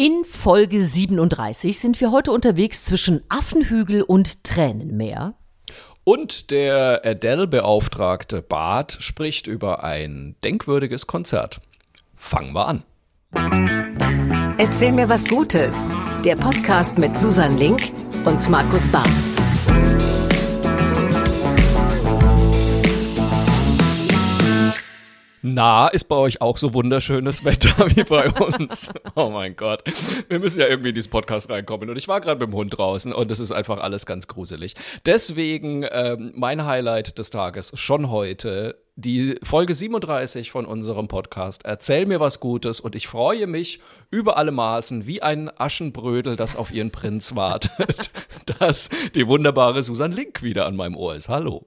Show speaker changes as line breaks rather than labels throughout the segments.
In Folge 37 sind wir heute unterwegs zwischen Affenhügel und Tränenmeer.
Und der Adele-Beauftragte Bart spricht über ein denkwürdiges Konzert. Fangen wir an.
Erzähl mir was Gutes. Der Podcast mit Susan Link und Markus Barth.
Na, ist bei euch auch so wunderschönes Wetter wie bei uns? Oh mein Gott. Wir müssen ja irgendwie in diesen Podcast reinkommen. Und ich war gerade mit dem Hund draußen und es ist einfach alles ganz gruselig. Deswegen ähm, mein Highlight des Tages schon heute die Folge 37 von unserem Podcast. Erzähl mir was Gutes und ich freue mich über alle Maßen wie ein Aschenbrödel, das auf ihren Prinz wartet, dass die wunderbare Susan Link wieder an meinem Ohr ist. Hallo.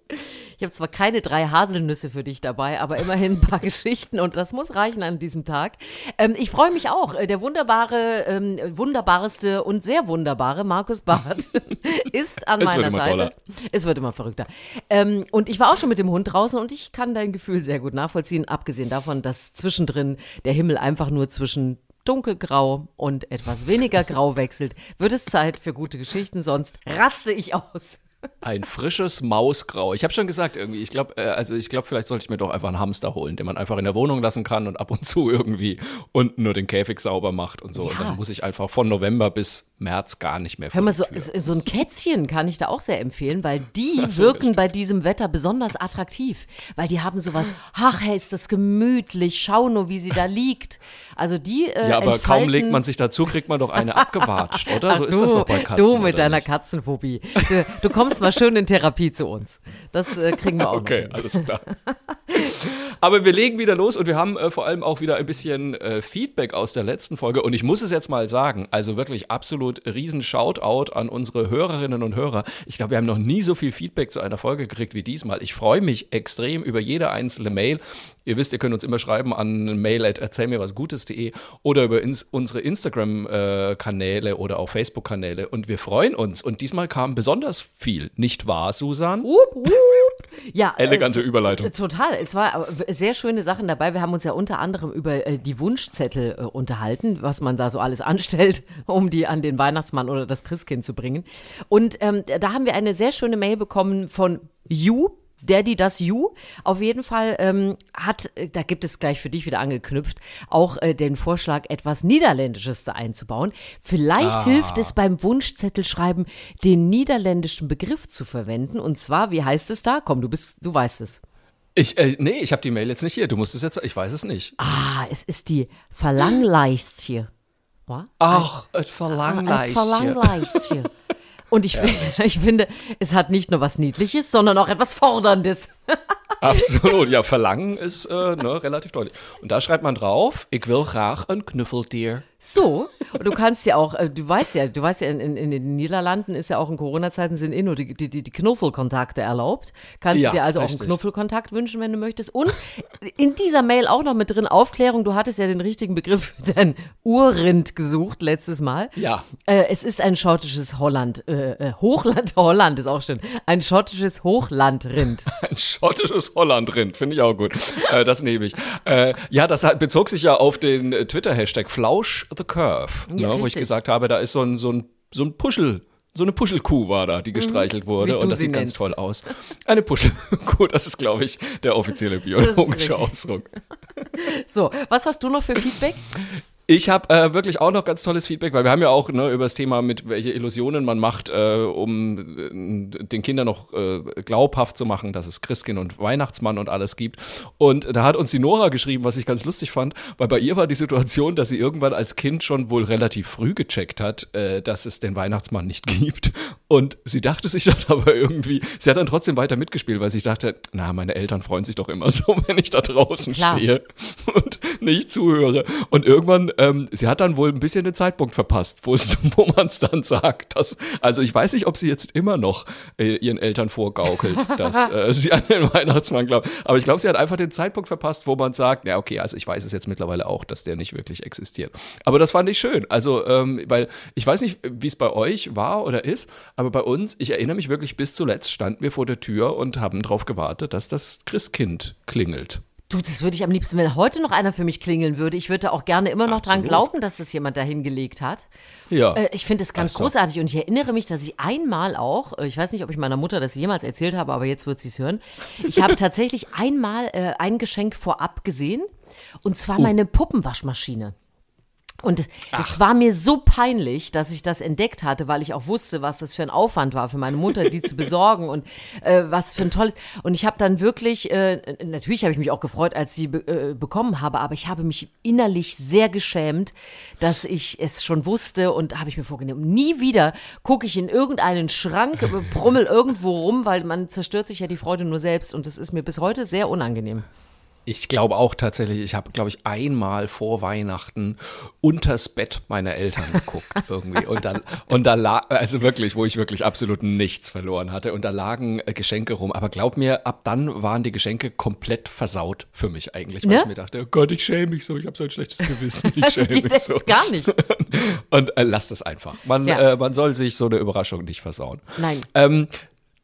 Ich habe zwar keine drei Haselnüsse für dich dabei, aber immerhin ein paar Geschichten und das muss reichen an diesem Tag. Ähm, ich freue mich auch. Äh, der wunderbare, ähm, wunderbarste und sehr wunderbare Markus Barth ist an es meiner Seite. Toller. Es wird immer verrückter. Ähm, und ich war auch schon mit dem Hund draußen und ich kann dein Gefühl sehr gut nachvollziehen, abgesehen davon, dass zwischendrin der Himmel einfach nur zwischen dunkelgrau und etwas weniger grau wechselt, wird es Zeit für gute Geschichten, sonst raste ich aus.
Ein frisches Mausgrau. Ich habe schon gesagt, irgendwie, ich glaube, äh, also ich glaube, vielleicht sollte ich mir doch einfach einen Hamster holen, den man einfach in der Wohnung lassen kann und ab und zu irgendwie unten nur den Käfig sauber macht und so. Ja. Und dann muss ich einfach von November bis März gar nicht mehr.
Hör mal, so, so, ein Kätzchen kann ich da auch sehr empfehlen, weil die so, wirken bei diesem Wetter besonders attraktiv, weil die haben sowas, ach, hey, ist das gemütlich, schau nur, wie sie da liegt. Also die äh,
Ja, aber kaum legt man sich dazu, kriegt man doch eine abgewatscht, oder? So ach, ist du, das doch bei Katzen.
Du mit deiner nicht? Katzenphobie. Du, du, kommst mal schön in Therapie zu uns. Das äh, kriegen wir auch
Okay, alles klar. aber wir legen wieder los und wir haben äh, vor allem auch wieder ein bisschen äh, Feedback aus der letzten Folge und ich muss es jetzt mal sagen, also wirklich absolut absolut riesen Shoutout an unsere Hörerinnen und Hörer. Ich glaube, wir haben noch nie so viel Feedback zu einer Folge gekriegt wie diesmal. Ich freue mich extrem über jede einzelne Mail. Ihr wisst, ihr könnt uns immer schreiben an mail at erzähl mir was Gutes.de oder über ins, unsere Instagram-Kanäle oder auch Facebook-Kanäle. Und wir freuen uns. Und diesmal kam besonders viel, nicht wahr, Susan?
Wupp, wupp. Ja,
elegante äh, Überleitung.
Total. Es war sehr schöne Sachen dabei. Wir haben uns ja unter anderem über äh, die Wunschzettel äh, unterhalten, was man da so alles anstellt, um die an den Weihnachtsmann oder das Christkind zu bringen. Und ähm, da haben wir eine sehr schöne Mail bekommen von You, Daddy das You auf jeden Fall ähm, hat, äh, da gibt es gleich für dich wieder angeknüpft, auch äh, den Vorschlag, etwas Niederländisches da einzubauen. Vielleicht ah. hilft es beim Wunschzettelschreiben, den niederländischen Begriff zu verwenden. Und zwar, wie heißt es da? Komm, du bist, du weißt es.
Ich, äh, nee, ich habe die Mail jetzt nicht hier. Du musst es jetzt, ich weiß es nicht.
Ah, es ist die Verlangleistje.
Ach, ein Verlangleistje. Ein
Verlangleistje. Und ich, ich finde, es hat nicht nur was Niedliches, sondern auch etwas Forderndes.
Absolut, ja, Verlangen ist äh, ne, relativ deutlich. Und da schreibt man drauf, ich will graag ein Knuffeltier.
So, und du kannst ja auch, äh, du weißt ja, du weißt ja, in, in, in den Niederlanden ist ja auch in Corona-Zeiten sind eh nur die, die, die Knuffelkontakte erlaubt. Kannst ja, du dir also richtig. auch einen Knuffelkontakt wünschen, wenn du möchtest. Und in dieser Mail auch noch mit drin Aufklärung, du hattest ja den richtigen Begriff für dein Urrind gesucht letztes Mal.
Ja.
Äh, es ist ein schottisches Holland, äh, äh Hochland, Holland ist auch schön, ein schottisches Hochlandrind.
ein schottisches Hollandrind, finde ich auch gut. Äh, das nehme ich. Äh, ja, das bezog sich ja auf den Twitter-Hashtag Flausch the Curve, ja, ne, wo ich gesagt habe, da ist so ein, so ein, so ein Puschel so eine Puschelkuh war da, die mhm. gestreichelt wurde. Und das sieht nennst. ganz toll aus. Eine Puschelkuh, das ist, glaube ich, der offizielle biologische Ausdruck.
So, was hast du noch für Feedback?
Ich habe äh, wirklich auch noch ganz tolles Feedback, weil wir haben ja auch ne, über das Thema, mit welche Illusionen man macht, äh, um äh, den Kindern noch äh, glaubhaft zu machen, dass es Christkind und Weihnachtsmann und alles gibt. Und da hat uns die Nora geschrieben, was ich ganz lustig fand, weil bei ihr war die Situation, dass sie irgendwann als Kind schon wohl relativ früh gecheckt hat, äh, dass es den Weihnachtsmann nicht gibt. Und sie dachte sich dann aber irgendwie, sie hat dann trotzdem weiter mitgespielt, weil sie dachte, na, meine Eltern freuen sich doch immer so, wenn ich da draußen Klar. stehe und nicht zuhöre. Und irgendwann ähm, sie hat dann wohl ein bisschen den Zeitpunkt verpasst, wo, wo man es dann sagt. Dass, also ich weiß nicht, ob sie jetzt immer noch äh, ihren Eltern vorgaukelt, dass äh, sie an den Weihnachtsmann glaubt. Aber ich glaube, sie hat einfach den Zeitpunkt verpasst, wo man sagt, ja okay, also ich weiß es jetzt mittlerweile auch, dass der nicht wirklich existiert. Aber das fand ich schön. Also, ähm, weil ich weiß nicht, wie es bei euch war oder ist, aber bei uns, ich erinnere mich wirklich, bis zuletzt standen wir vor der Tür und haben darauf gewartet, dass das Christkind klingelt.
Du, das würde ich am liebsten, wenn heute noch einer für mich klingeln würde. Ich würde auch gerne immer noch dran
Absolut.
glauben, dass das jemand da hingelegt hat.
Ja.
Äh, ich finde es ganz
Ach so.
großartig und ich erinnere mich, dass ich einmal auch, äh, ich weiß nicht, ob ich meiner Mutter das jemals erzählt habe, aber jetzt wird sie es hören. Ich habe tatsächlich einmal äh, ein Geschenk vorab gesehen und zwar
Oh.
meine Puppenwaschmaschine. Und es, es war mir so peinlich, dass ich das entdeckt hatte, weil ich auch wusste, was das für ein Aufwand war für meine Mutter, die zu besorgen und äh, was für ein tolles. Und ich habe dann wirklich, äh, natürlich habe ich mich auch gefreut, als sie be äh, bekommen habe, aber ich habe mich innerlich sehr geschämt, dass ich es schon wusste und habe ich mir vorgenommen, nie wieder gucke ich in irgendeinen Schrank, äh, brummel irgendwo rum, weil man zerstört sich ja die Freude nur selbst und das ist mir bis heute sehr unangenehm.
Ich glaube auch tatsächlich, ich habe, glaube ich, einmal vor Weihnachten unters Bett meiner Eltern geguckt irgendwie. Und da, und da lag, also wirklich, wo ich wirklich absolut nichts verloren hatte. Und da lagen äh, Geschenke rum. Aber glaub mir, ab dann waren die Geschenke komplett versaut für mich eigentlich. Weil
Ne?
ich mir dachte, oh Gott, ich schäme mich so, ich habe so ein schlechtes Gewissen. Ich
Das
schäme mich so.
gar nicht.
Und äh, lasst es einfach. Man,
Ja.
äh, man soll sich so eine Überraschung nicht versauen.
Nein.
Ähm,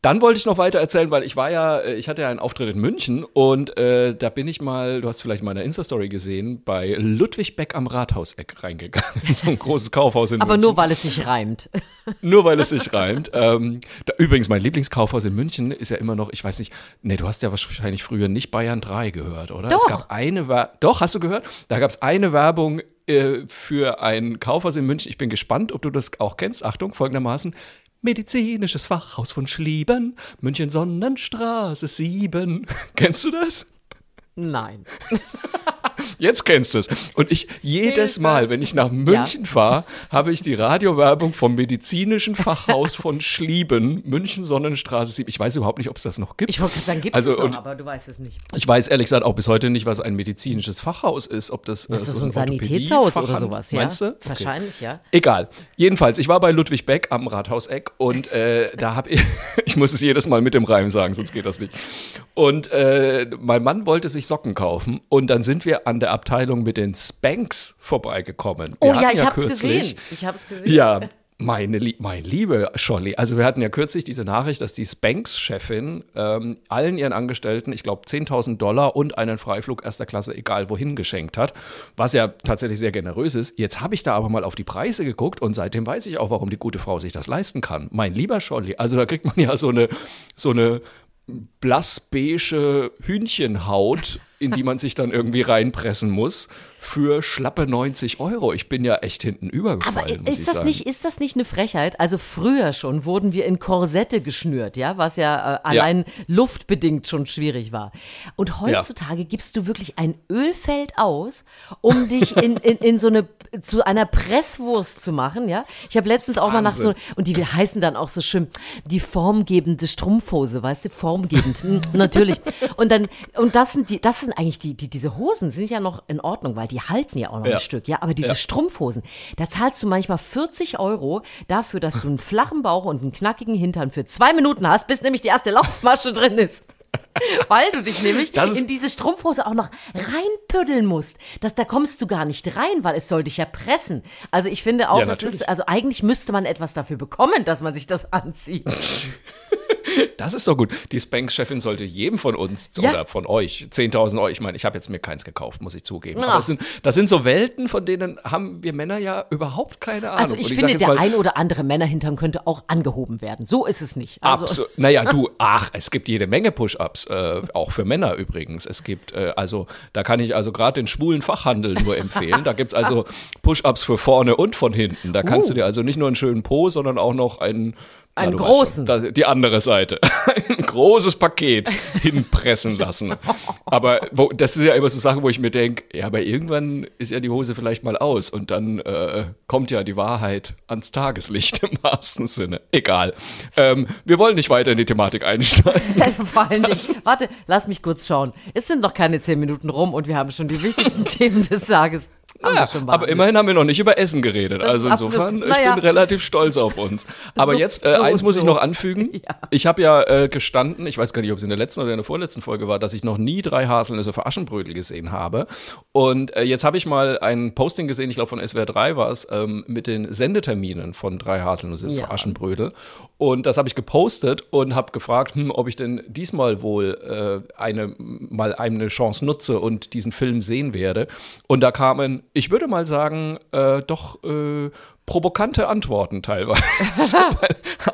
dann wollte ich noch weiter erzählen, weil ich war ja, äh, ich hatte ja einen Auftritt in München und äh, da bin ich mal, du hast vielleicht meine Insta-Story gesehen, bei Ludwig Beck am Rathauseck reingegangen. So ein großes Kaufhaus in
Aber
München.
nur, weil es sich reimt.
Nur weil es sich reimt. Ähm, da, übrigens, mein Lieblingskaufhaus in München ist ja immer noch, ich weiß nicht, nee, du hast ja wahrscheinlich früher nicht Bayern 3 gehört, oder? Es
Doch.
gab eine Wer Doch, hast du gehört? Da gab es eine Werbung äh, für ein Kaufhaus in München. Ich bin gespannt, ob du das auch kennst. Achtung, folgendermaßen. Medizinisches Fachhaus von Schlieben, München Sonnenstraße 7. Kennst du das?
Nein.
Jetzt kennst du es. Und ich jedes. Mal, wenn ich nach München fahre, habe ich die Radiowerbung vom medizinischen Fachhaus von Schlieben, München Sonnenstraße 7. Ich weiß überhaupt nicht, ob es das noch gibt.
Ich wollte sagen, gibt
Also,
es noch, aber du weißt es nicht.
Ich weiß ehrlich gesagt auch bis heute nicht, was ein medizinisches Fachhaus ist. Ob das, äh,
Ist das
so
ein Sanitätshaus oder
Orthopädie-Fachhandel-
sowas, ja?
Meinst du? Okay.
Wahrscheinlich, ja.
Egal. Jedenfalls, ich war bei Ludwig Beck am Rathauseck und äh, da habe ich, ich muss es jedes Mal mit dem Reim sagen, sonst geht das nicht. Und äh, mein Mann wollte sich Socken kaufen und dann sind wir an der Abteilung mit den Spanks vorbeigekommen.
Oh
Wir
ja,
hatten
ich hab's
kürzlich-
gesehen. Ich hab's gesehen.
Ja, meine, Lie mein liebe Scholli, also wir hatten ja kürzlich diese Nachricht, dass die Spanks-Chefin ähm, allen ihren Angestellten, ich glaube, 10.000 Dollar und einen Freiflug erster Klasse, egal wohin, geschenkt hat, was ja tatsächlich sehr generös ist. Jetzt habe ich da aber mal auf die Preise geguckt und seitdem weiß ich auch, warum die gute Frau sich das leisten kann. Mein lieber Scholli, also da kriegt man ja so eine, so eine blassbeige Hühnchenhaut, in die man sich dann irgendwie reinpressen muss, für schlappe 90 Euro. Ich bin ja echt hinten
Aber
übergefallen, ich
ist das,
sagen.
nicht, ist das nicht eine Frechheit? Also früher schon wurden wir in Korsette geschnürt, ja, was ja äh, allein luftbedingt schon schwierig war. Und heutzutage gibst du wirklich ein Ölfeld aus, um dich in, in, in so eine zu einer Presswurst zu machen, ja. Ich habe letztens auch mal nach so
Wahnsinn.
und die heißen dann auch so schön die formgebende Strumpfhose, weißt du, formgebend, hm, natürlich. Und dann und das sind die, das sind eigentlich die, die diese Hosen sind ja noch in Ordnung, weil die halten ja auch noch
Ja.
ein Stück, ja. Aber diese
Ja.
Strumpfhosen, da zahlst du manchmal 40 Euro dafür, dass du einen flachen Bauch und einen knackigen Hintern für zwei Minuten hast, bis nämlich die erste Laufmasche drin ist. Weil du dich nämlich in diese Strumpfhose auch noch reinpüddeln musst. Das, da kommst du gar nicht rein, weil es soll dich ja pressen. Also ich finde auch,
Ja,
es ist, also eigentlich müsste man etwas dafür bekommen, dass man sich das anzieht.
Das ist doch gut. Die Spanx-Chefin sollte jedem von uns
Ja.
oder von euch 10.000 Euro, ich meine, ich habe jetzt mir keins gekauft, muss ich zugeben.
Ah.
Aber das sind, das sind so Welten, von denen haben wir Männer ja überhaupt keine Ahnung.
Also ich,
sag
finde, der
mal,
ein oder andere Männerhintern könnte auch angehoben werden. So ist es nicht. Also,
Absolut. Naja, du, ach, es gibt jede Menge Push-Ups, äh, auch für Männer übrigens. Es gibt, äh, also, da kann ich also gerade den schwulen Fachhandel nur empfehlen. Da gibt's also Push-Ups für vorne und von hinten. Da kannst
Uh.
du dir also nicht nur einen schönen Po, sondern auch noch einen. Na,
Einen
weißt
großen.
Da, die andere Seite. Ein großes Paket hinpressen lassen. Aber wo, das ist ja immer so Sachen, wo ich mir denke, ja, aber irgendwann ist ja die Hose vielleicht mal aus und dann äh, kommt ja die Wahrheit ans Tageslicht im wahrsten Sinne. Egal. Ähm, wir wollen nicht weiter in die Thematik einsteigen.
Vor allen Dingen, warte, lass mich kurz schauen. Es sind noch keine zehn Minuten rum und wir haben schon die wichtigsten Themen des Tages.
Ja, aber immerhin haben wir noch nicht über Essen geredet.
Das
Also
ist absolut-
insofern, ich
naja.
bin relativ stolz auf uns. Aber
So-
jetzt, äh,
so
eins muss ich
so.
noch anfügen.
Ja.
Ich habe ja äh, gestanden, ich weiß gar nicht, ob es in der letzten oder in der vorletzten Folge war, dass ich noch nie drei Haselnüsse für Aschenbrödel gesehen habe. Und äh, jetzt habe ich mal ein Posting gesehen, ich glaube von SWR 3 war es, ähm, mit den Sendeterminen von drei Haselnüsse
Ja.
für Aschenbrödel. Und das habe ich gepostet und habe gefragt, hm, ob ich denn diesmal wohl äh, eine, mal eine Chance nutze und diesen Film sehen werde. Und da kamen, ich würde mal sagen, äh, doch äh, provokante Antworten teilweise.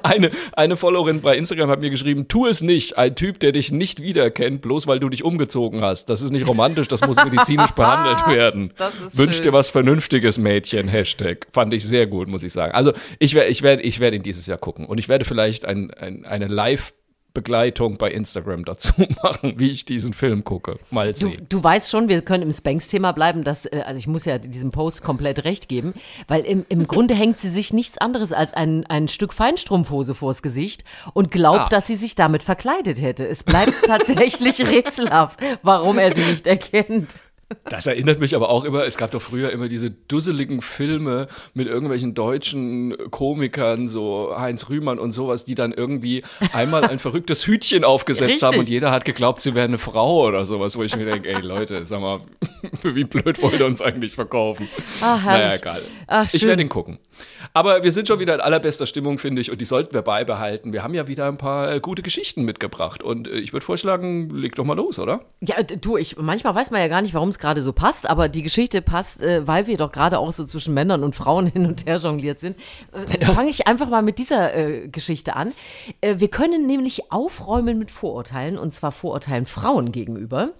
eine, eine Followerin bei Instagram hat mir geschrieben, tu es nicht. Ein Typ, der dich nicht wiedererkennt, bloß weil du dich umgezogen hast. Das ist nicht romantisch, das muss medizinisch behandelt werden. Wünsch dir was Vernünftiges, Mädchen. Hashtag. Fand ich sehr gut, muss ich sagen. Also ich werde ich werd, ich werd ihn dieses Jahr gucken. Und ich werde vielleicht ein, ein, eine Live- Begleitung bei Instagram dazu machen, wie ich diesen Film gucke. Mal sehen.
Du, du weißt schon, wir können im Spanks-Thema bleiben, dass, äh, also ich muss ja diesem Post komplett recht geben, weil im, im Grunde hängt sie sich nichts anderes als ein, ein Stück Feinstrumpfhose vors Gesicht und glaubt, ah. dass sie sich damit verkleidet hätte. Es bleibt tatsächlich rätselhaft, warum er sie nicht erkennt.
Das erinnert mich aber auch immer, es gab doch früher immer diese dusseligen Filme mit irgendwelchen deutschen Komikern, so Heinz Rühmann und sowas, die dann irgendwie einmal ein verrücktes Hütchen aufgesetzt Richtig. haben und jeder hat geglaubt, sie wäre eine Frau oder sowas, wo ich mir denke, ey Leute, sag mal, wie blöd wollt ihr uns eigentlich verkaufen? Ach, naja, egal. Ach, ich werde ihn gucken. Aber wir sind schon wieder in allerbester Stimmung, finde ich, und die sollten wir beibehalten. Wir haben ja wieder ein paar äh, gute Geschichten mitgebracht und äh, ich würde vorschlagen, leg doch mal los, oder?
Ja, du, ich, manchmal weiß man ja gar nicht, warum es gerade so passt, aber die Geschichte passt, äh, weil wir doch gerade auch so zwischen Männern und Frauen hin und her jongliert sind. Äh, Fange ich einfach mal mit dieser äh, Geschichte an. Äh, wir können nämlich aufräumen mit Vorurteilen und zwar Vorurteilen Frauen gegenüber.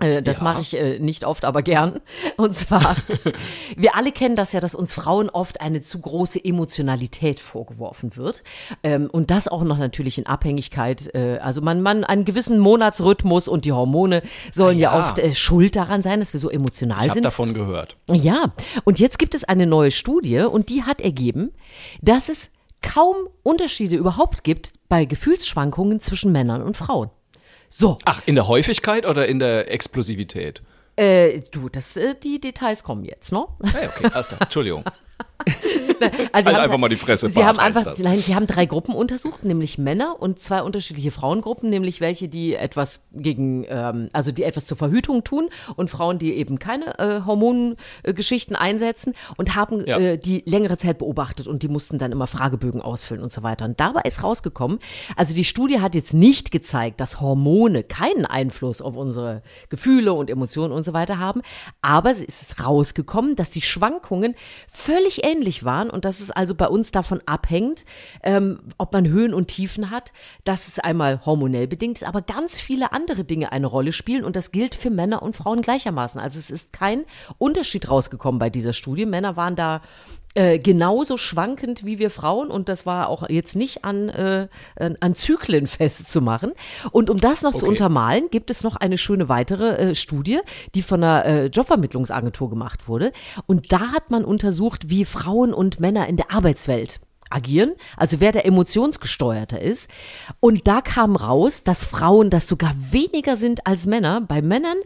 Äh, das ja. mache ich äh, nicht oft, aber gern. Und zwar, wir alle kennen das ja, dass uns Frauen oft eine zu große Emotionalität vorgeworfen wird. Ähm, und das auch noch natürlich in Abhängigkeit. Äh, also man, man einen gewissen Monatsrhythmus und die Hormone sollen ah, ja. ja, oft äh, schuld daran sein, dass wir so emotional ich sind. Ich habe
davon gehört.
Ja, und jetzt gibt es eine neue Studie und die hat ergeben, dass es kaum Unterschiede überhaupt gibt bei Gefühlsschwankungen zwischen Männern und Frauen. So.
Ach, in der Häufigkeit oder in der Explosivität?
Äh, du, das, äh, die Details kommen jetzt, ne?
Hey, okay, alles klar. Entschuldigung.
also
halt einfach mal die Fresse.
Sie haben einfach, nein, sie haben drei Gruppen untersucht, nämlich Männer und zwei unterschiedliche Frauengruppen, nämlich welche, die etwas gegen, ähm, also die etwas zur Verhütung tun und Frauen, die eben keine äh, Hormongeschichten einsetzen und haben ja. äh, die längere Zeit beobachtet und die mussten dann immer Fragebögen ausfüllen und so weiter. Und dabei ist rausgekommen, also die Studie hat jetzt nicht gezeigt, dass Hormone keinen Einfluss auf unsere Gefühle und Emotionen und so weiter haben, aber es ist rausgekommen, dass die Schwankungen völlig ähnlich waren und dass es also bei uns davon abhängt, ähm, ob man Höhen und Tiefen hat, dass es einmal hormonell bedingt ist, aber ganz viele andere Dinge eine Rolle spielen und das gilt für Männer und Frauen gleichermaßen. Also es ist kein Unterschied rausgekommen bei dieser Studie. Männer waren da äh, genauso schwankend wie wir Frauen und das war auch jetzt nicht an, äh, an Zyklen festzumachen. Und um das noch okay. zu untermalen, gibt es noch eine schöne weitere äh, Studie, die von einer äh, Jobvermittlungsagentur gemacht wurde. Und da hat man untersucht, wie Frauen und Männer in der Arbeitswelt agieren, also wer der emotionsgesteuerter ist. Und da kam raus, dass Frauen das sogar weniger sind als Männer. Bei Männern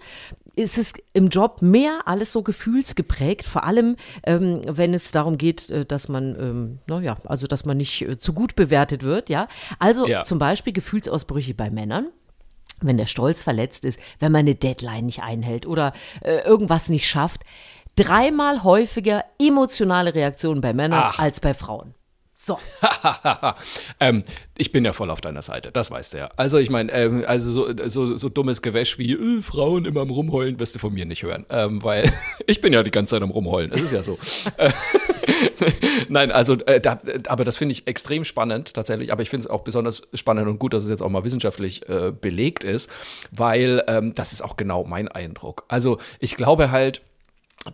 ist es im Job mehr alles so gefühlsgeprägt, vor allem ähm, wenn es darum geht, äh, dass man, ähm, naja, also dass man nicht äh, zu gut bewertet wird, ja. Also ja. zum Beispiel Gefühlsausbrüche bei Männern wenn der Stolz verletzt ist, wenn man eine Deadline nicht einhält oder äh, irgendwas nicht schafft. Dreimal häufiger emotionale Reaktionen bei Männern Ach. als bei Frauen. So.
ähm, ich bin ja voll auf deiner Seite, das weißt du ja. Also ich meine, ähm, also so, so, so dummes Gewäsch wie äh, Frauen immer am Rumheulen wirst du von mir nicht hören, ähm, weil ich bin ja die ganze Zeit am Rumheulen, das ist ja so. Nein, also, äh, da, aber das finde ich extrem spannend tatsächlich, aber ich finde es auch besonders spannend und gut, dass es jetzt auch mal wissenschaftlich äh, belegt ist, weil ähm, das ist auch genau mein Eindruck. Also ich glaube halt,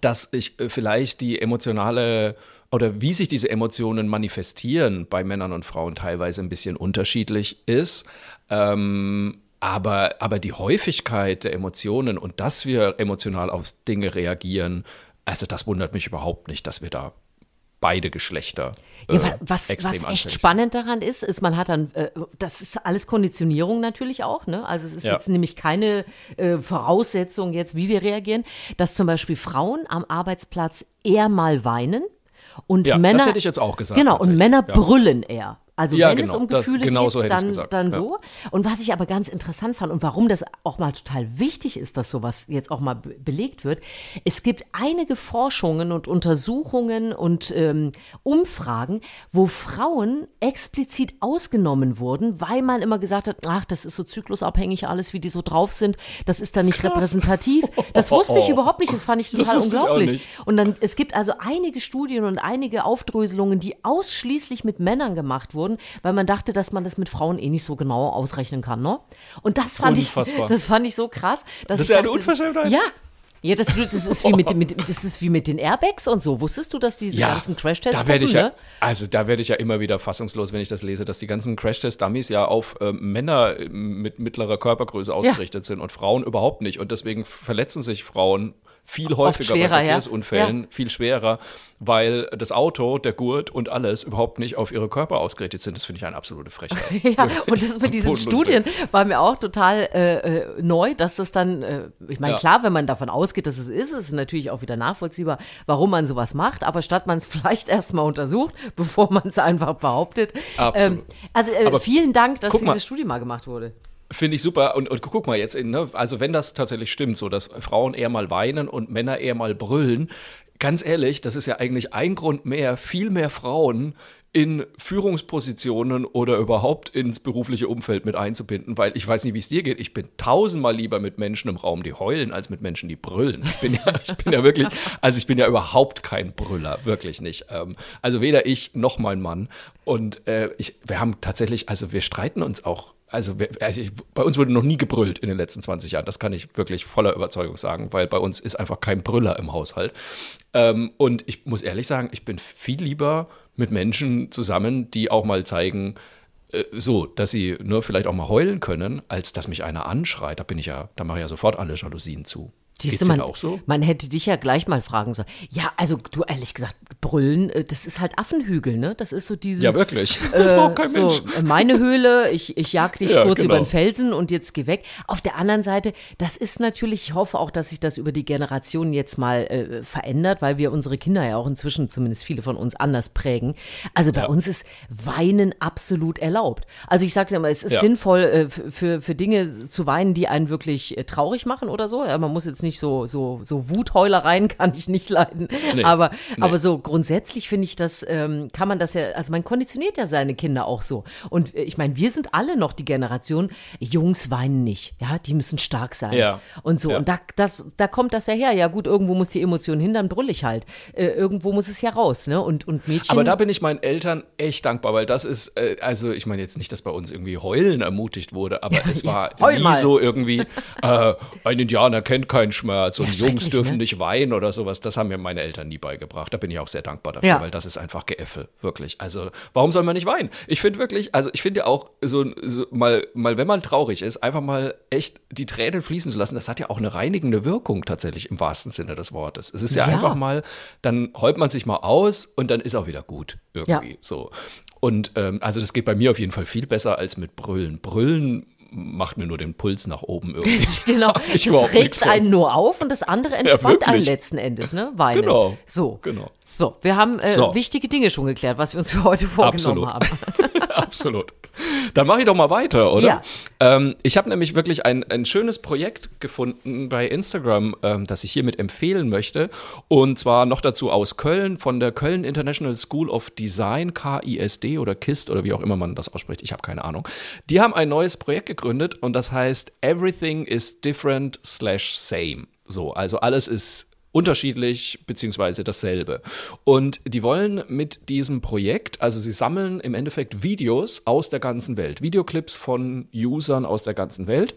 dass ich äh, vielleicht die emotionale oder wie sich diese Emotionen manifestieren bei Männern und Frauen teilweise ein bisschen unterschiedlich ist. Ähm, aber, aber die Häufigkeit der Emotionen und dass wir emotional auf Dinge reagieren, also das wundert mich überhaupt nicht, dass wir da beide Geschlechter.
Äh, ja, was, was echt spannend daran ist, ist, man hat dann, äh, das ist alles Konditionierung natürlich auch, ne? Also es ist ja. jetzt nämlich keine äh, Voraussetzung jetzt, wie wir reagieren, dass zum Beispiel Frauen am Arbeitsplatz eher mal weinen und
ja,
Männer.
Das hätte ich jetzt auch gesagt.
Genau, und Männer ja. brüllen eher. Also
Ja,
wenn
genau,
es um
das-
Gefühle
genau
geht,
so
dann, dann
ja.
so. Und was ich aber ganz interessant fand und warum das auch mal total wichtig ist, dass sowas jetzt auch mal be- belegt wird, es gibt einige Forschungen und Untersuchungen und ähm, Umfragen, wo Frauen explizit ausgenommen wurden, weil man immer gesagt hat, ach, das ist so zyklusabhängig alles, wie die so drauf sind, das ist da nicht repräsentativ. Das wusste ich überhaupt nicht, das fand ich
Das
total
ich
unglaublich.
nicht.
Und dann, es gibt also einige Studien und einige Aufdröselungen, die ausschließlich mit Männern gemacht wurden, weil man dachte, dass man das mit Frauen eh nicht so genau ausrechnen kann, ne? Und das fand
Unfassbar.
ich, das fand ich so krass.
Das ist ja eine Unverschämtheit.
Ja. Ja, das, das, ist wie mit, mit, das ist wie mit den Airbags und so. Wusstest du, dass diese ganzen Crashtests
da werde ich ja,
ne?
also da werde ich ja immer wieder fassungslos, wenn ich das lese, dass die ganzen Crashtest-Dummies ja auf ähm, Männer mit mittlerer Körpergröße ausgerichtet sind und Frauen überhaupt nicht. Und deswegen verletzen sich Frauen viel häufiger
schwerer,
bei
ja.
Verkehrsunfällen, viel schwerer, weil das Auto, der Gurt und alles überhaupt nicht auf ihre Körper ausgerichtet sind. Das finde ich eine absolute Frechheit.
Ja, und das mit diesen Studien war mir auch total äh, äh, neu, dass das dann, äh, ich meine,
Ja.
klar, wenn man davon ausgeht, dass es ist, ist es natürlich auch wieder nachvollziehbar, warum man sowas macht, aber statt man es vielleicht erstmal untersucht, bevor man es einfach behauptet.
Absolut.
also äh, vielen Dank, dass diese
mal.
Studie mal gemacht wurde.
Finde ich super. Und, und guck mal jetzt, in, ne, also wenn das tatsächlich stimmt, so dass Frauen eher mal weinen und Männer eher mal brüllen, ganz ehrlich, das ist ja eigentlich ein Grund mehr, viel mehr Frauen in Führungspositionen oder überhaupt ins berufliche Umfeld mit einzubinden, weil ich weiß nicht, wie es dir geht. Ich bin tausendmal lieber mit Menschen im Raum, die heulen, als mit Menschen, die brüllen. Ich bin ja, ich bin ja wirklich, also ich bin ja überhaupt kein Brüller, wirklich nicht. Ähm, also weder ich noch mein Mann. Und äh, ich, wir haben tatsächlich, also wir streiten uns auch also, also bei uns wurde noch nie gebrüllt in den letzten 20 Jahren. Das kann ich wirklich voller Überzeugung sagen, weil bei uns ist einfach kein Brüller im Haushalt. Ähm, und ich muss ehrlich sagen, ich bin viel lieber mit Menschen zusammen, die auch mal zeigen, äh, so, dass sie nur vielleicht auch mal heulen können, als dass mich einer anschreit. Da bin ich ja, da mache ich ja sofort alle Jalousien zu.
Siehst man,
auch so?
man hätte dich ja gleich mal fragen sollen. Ja, also du ehrlich gesagt, brüllen, äh, das ist halt Affenhügel, ne? Das ist so dieses.
Ja, wirklich. Das braucht kein
so,
Mensch.
äh, meine Höhle, ich, ich jag dich
Ja,
kurz
genau.
über den Felsen und jetzt geh weg. Auf der anderen Seite, das ist natürlich, ich hoffe auch, dass sich das über die Generationen jetzt mal äh, verändert, weil wir unsere Kinder ja auch inzwischen, zumindest viele von uns, anders prägen. Also bei
Ja.
uns ist Weinen absolut erlaubt. Also ich sage immer, es ist
Ja.
sinnvoll, äh, für, für Dinge zu weinen, die einen wirklich äh, traurig machen oder so. Ja, man muss jetzt nicht so, so, so Wutheulereien kann ich nicht leiden.
Nee,
aber,
nee.
aber so grundsätzlich finde ich das, ähm, kann man das ja, also man konditioniert ja seine Kinder auch so. Und äh, ich meine, wir sind alle noch die Generation, Jungs weinen nicht, ja, die müssen stark sein.
Ja.
Und so.
Ja.
Und da, das, da kommt das ja her. Ja, gut, irgendwo muss die Emotion hin, dann brüll ich halt. Äh, irgendwo muss es ja raus, ne? Und, und Mädchen.
Aber da bin ich meinen Eltern echt dankbar, weil das ist, äh, also ich meine jetzt nicht, dass bei uns irgendwie Heulen ermutigt wurde, aber es war nie so irgendwie, äh, ein Indianer kennt keinen Schmerz und
Ja,
Jungs
schrecklich,
dürfen
ne?
nicht weinen oder sowas. Das haben mir meine Eltern nie beigebracht. Da bin ich auch sehr dankbar dafür,
Ja.
weil das ist einfach Geäffel, wirklich. Also warum soll man nicht weinen? Ich finde wirklich, also ich finde ja auch so, so mal, mal, wenn man traurig ist, einfach mal echt die Tränen fließen zu lassen, das hat ja auch eine reinigende Wirkung tatsächlich im wahrsten Sinne des Wortes. Es ist ja,
Ja.
einfach mal, dann heult man sich mal aus und dann ist auch wieder gut irgendwie so. Und ähm, also das geht bei mir auf jeden Fall viel besser als mit Brüllen. Brüllen macht mir nur den Puls nach oben irgendwie.
Genau,
ich überhaupt
regt einen nur auf und das andere entspannt einen
wirklich.
letzten Endes, ne? Weinen.
Genau.
So.
Genau.
So, wir haben äh,
So.
wichtige Dinge schon geklärt, was wir uns für heute vorgenommen
Absolut.
haben.
Absolut. Dann mache ich doch mal weiter, oder?
Ja.
Ähm, ich habe nämlich wirklich ein, ein schönes Projekt gefunden bei Instagram, ähm, das ich hiermit empfehlen möchte. Und zwar noch dazu aus Köln, von der Köln International School of Design, KISD oder KIST oder wie auch immer man das ausspricht. Ich habe keine Ahnung. Die haben ein neues Projekt gegründet und das heißt Everything is different slash same. So, also alles ist unterschiedlich beziehungsweise dasselbe. Und die wollen mit diesem Projekt, also sie sammeln im Endeffekt Videos aus der ganzen Welt, Videoclips von Usern aus der ganzen Welt.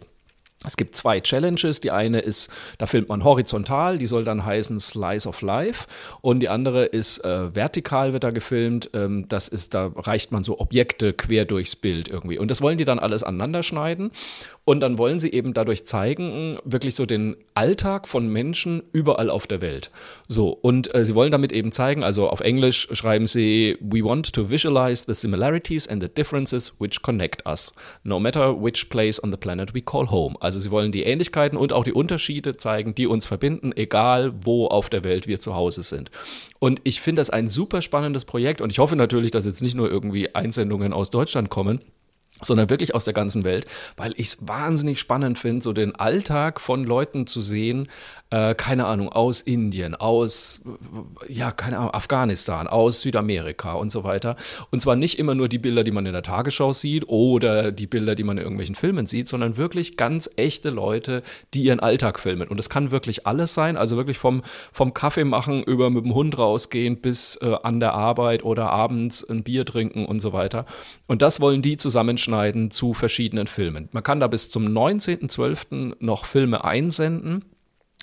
Es gibt zwei Challenges. Die eine ist, da filmt man horizontal, die soll dann heißen Slice of Life. Und die andere ist äh, vertikal, wird da gefilmt. Ähm, das ist, da reicht man so Objekte quer durchs Bild irgendwie. Und das wollen die dann alles aneinander schneiden. Und dann wollen sie eben dadurch zeigen, wirklich so den Alltag von Menschen überall auf der Welt. So, und äh, sie wollen damit eben zeigen, also auf Englisch schreiben sie, we want to visualize the similarities and the differences which connect us, no matter which place on the planet we call home. Also sie wollen die Ähnlichkeiten und auch die Unterschiede zeigen, die uns verbinden, egal wo auf der Welt wir zu Hause sind. Und ich finde das ein super spannendes Projekt und ich hoffe natürlich, dass jetzt nicht nur irgendwie Einsendungen aus Deutschland kommen, sondern wirklich aus der ganzen Welt, weil ich es wahnsinnig spannend finde, so den Alltag von Leuten zu sehen, äh, keine Ahnung, aus Indien, aus, ja, keine Ahnung, Afghanistan, aus Südamerika und so weiter. Und zwar nicht immer nur die Bilder, die man in der Tagesschau sieht oder die Bilder, die man in irgendwelchen Filmen sieht, sondern wirklich ganz echte Leute, die ihren Alltag filmen. Und es kann wirklich alles sein, also wirklich vom, vom Kaffee machen über mit dem Hund rausgehen bis äh, an der Arbeit oder abends ein Bier trinken und so weiter. Und das wollen die zusammenschneiden zu verschiedenen Filmen. Man kann da bis zum 19.12. noch Filme einsenden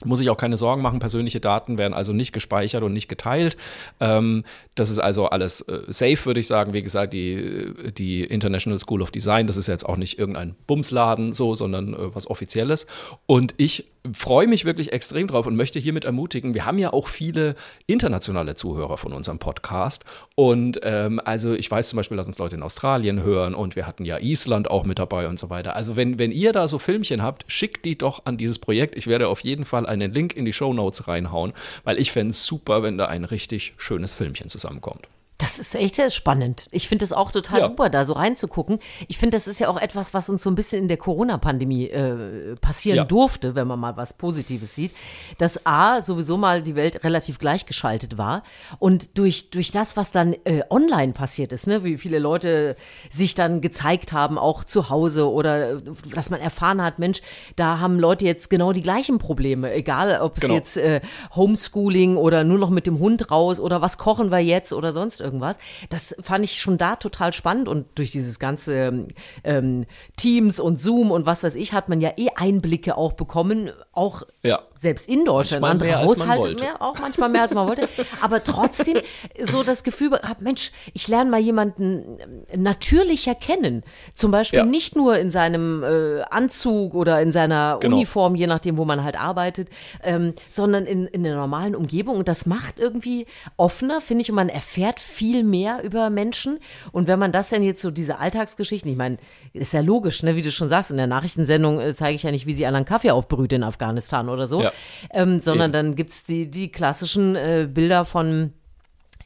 muss ich auch keine Sorgen machen. Persönliche Daten werden also nicht gespeichert und nicht geteilt. Ähm, das ist also alles äh, safe, würde ich sagen. Wie gesagt, die, die International School of Design, das ist jetzt auch nicht irgendein Bumsladen so, sondern äh, was Offizielles. Und ich freue mich wirklich extrem drauf und möchte hiermit ermutigen, wir haben ja auch viele internationale Zuhörer von unserem Podcast. Und ähm, also ich weiß zum Beispiel, dass uns Leute in Australien hören und wir hatten ja Island auch mit dabei und so weiter. Also wenn, wenn ihr da so Filmchen habt, schickt die doch an dieses Projekt. Ich werde auf jeden Fall einen Link in die Show Notes reinhauen, weil ich fände es super, wenn da ein richtig schönes Filmchen zusammenkommt.
Das ist echt spannend. Ich finde es auch total ja. super, da so reinzugucken. Ich finde, das ist ja auch etwas, was uns so ein bisschen in der Corona-Pandemie äh, passieren ja. durfte, wenn man mal was Positives sieht. Dass A, sowieso mal die Welt relativ gleichgeschaltet war. Und durch, durch das, was dann äh, online passiert ist, ne, wie viele Leute sich dann gezeigt haben, auch zu Hause oder äh, dass man erfahren hat, Mensch, da haben Leute jetzt genau die gleichen Probleme. Egal, ob es genau. jetzt äh, Homeschooling oder nur noch mit dem Hund raus oder was kochen wir jetzt oder sonst irgendwas irgendwas. Das fand ich schon da total spannend und durch dieses ganze ähm, Teams und Zoom und was weiß ich, hat man ja eh Einblicke auch bekommen, auch ja. selbst in Deutschland, manchmal andere Haushalte, mehr, auch manchmal mehr als man wollte. Aber trotzdem so das Gefühl gehabt, Mensch, ich lerne mal jemanden natürlicher kennen. Zum Beispiel ja. nicht nur in seinem äh, Anzug oder in seiner genau. Uniform, je nachdem, wo man halt arbeitet, ähm, sondern in, in der normalen Umgebung. Und das macht irgendwie offener, finde ich, und man erfährt viel viel mehr über Menschen. Und wenn man das dann jetzt so, diese Alltagsgeschichten, ich meine, ist ja logisch, ne, wie du schon sagst, in der Nachrichtensendung äh, zeige ich ja nicht, wie sie anderen Kaffee aufbrüht in Afghanistan oder so, ja. ähm, sondern Eben. dann gibt es die, die klassischen äh, Bilder von